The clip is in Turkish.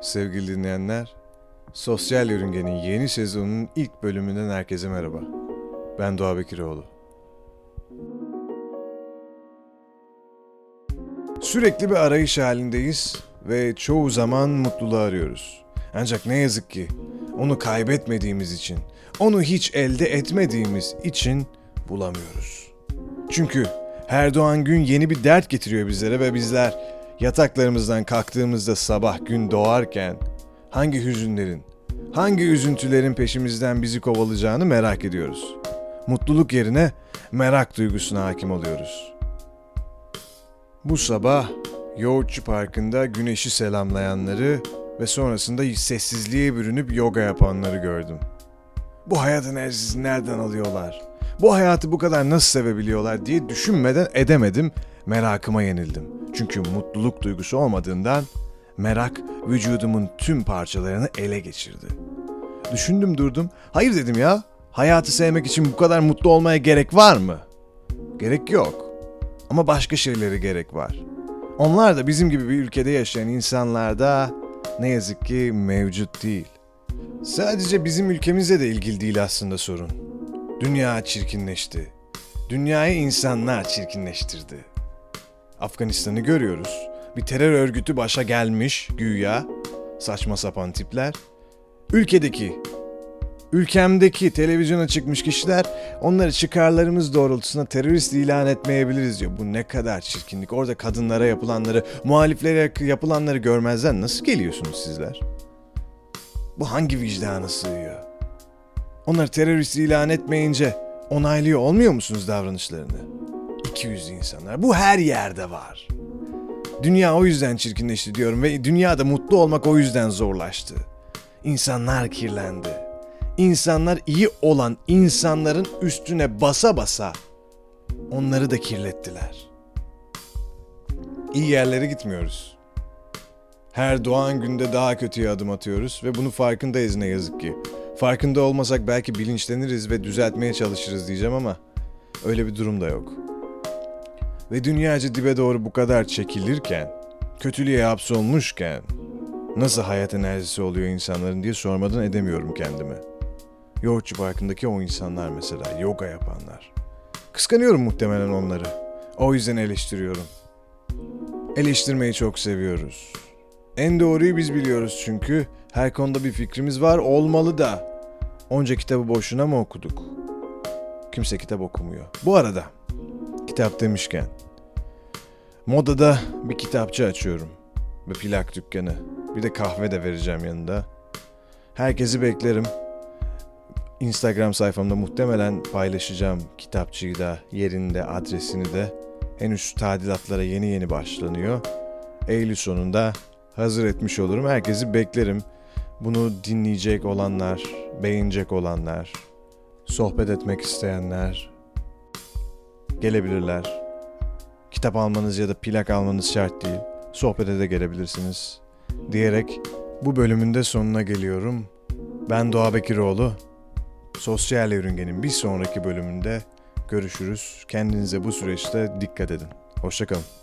Sevgili dinleyenler, Sosyal Yörünge'nin yeni sezonunun ilk bölümünden herkese merhaba. Ben Doğa Bekiroğlu. Sürekli bir arayış halindeyiz ve çoğu zaman mutluluğu arıyoruz. Ancak ne yazık ki onu kaybetmediğimiz için, onu hiç elde etmediğimiz için bulamıyoruz. Çünkü her doğan gün yeni bir dert getiriyor bizlere ve bizler yataklarımızdan kalktığımızda sabah gün doğarken hangi hüzünlerin, hangi üzüntülerin peşimizden bizi kovalayacağını merak ediyoruz. Mutluluk yerine merak duygusuna hakim oluyoruz. Bu sabah Yoğurtçu Parkı'nda güneşi selamlayanları ve sonrasında sessizliğe bürünüp yoga yapanları gördüm. Bu hayat enerjisini nereden alıyorlar? Bu hayatı bu kadar nasıl sevebiliyorlar diye düşünmeden edemedim, merakıma yenildim. Çünkü mutluluk duygusu olmadığından merak vücudumun tüm parçalarını ele geçirdi. Düşündüm durdum, hayır dedim ya, hayatı sevmek için bu kadar mutlu olmaya gerek var mı? Gerek yok. Ama başka şeylere gerek var. Onlar da bizim gibi bir ülkede yaşayan insanlarda ne yazık ki mevcut değil. Sadece bizim ülkemizle de ilgili değil aslında sorun. Dünya çirkinleşti. Dünyayı insanlar çirkinleştirdi. Afganistan'ı görüyoruz. Bir terör örgütü başa gelmiş güya. Saçma sapan tipler. Ülkedeki, ülkemdeki televizyona çıkmış kişiler onları çıkarlarımız doğrultusunda terörist ilan etmeyebiliriz diyor. Bu ne kadar çirkinlik. Orada kadınlara yapılanları, muhaliflere yapılanları görmezden nasıl geliyorsunuz sizler? Bu hangi vicdana sığıyor? Onları terörist ilan etmeyince onaylıyor olmuyor musunuz davranışlarını? 200 insanlar. Bu her yerde var. Dünya o yüzden çirkinleşti diyorum ve dünyada mutlu olmak o yüzden zorlaştı. İnsanlar kirlendi. İnsanlar iyi olan insanların üstüne basa basa onları da kirlettiler. İyi yerlere gitmiyoruz. Her doğan günde daha kötüye adım atıyoruz ve bunu farkındayız ne yazık ki. Farkında olmasak belki bilinçleniriz ve düzeltmeye çalışırız diyeceğim ama öyle bir durum da yok. Ve dünyaca dibe doğru bu kadar çekilirken, kötülüğe hapsolmuşken nasıl hayat enerjisi oluyor insanların diye sormadan edemiyorum kendime. Yoğurtçu Parkı'ndaki o insanlar mesela, yoga yapanlar. Kıskanıyorum muhtemelen onları. O yüzden eleştiriyorum. Eleştirmeyi çok seviyoruz. En doğruyu biz biliyoruz çünkü her konuda bir fikrimiz var olmalı da. Onca kitabı boşuna mı okuduk? Kimse kitap okumuyor. Bu arada kitap demişken modada bir kitapçı açıyorum ve plak dükkanı. Bir de kahve de vereceğim yanında. Herkesi beklerim. Instagram sayfamda muhtemelen paylaşacağım kitapçıyı da, yerinde, adresini de. Henüz tadilatlara yeni yeni başlanıyor. Eylül sonunda hazır etmiş olurum. Herkesi beklerim. Bunu dinleyecek olanlar, beğenecek olanlar, sohbet etmek isteyenler gelebilirler. Kitap almanız ya da plak almanız şart değil. Sohbete de gelebilirsiniz. Diyerek bu bölümün de sonuna geliyorum. Ben Doğa Bekiroğlu. Sosyal Yörüngenin bir sonraki bölümünde görüşürüz. Kendinize bu süreçte dikkat edin. Hoşçakalın.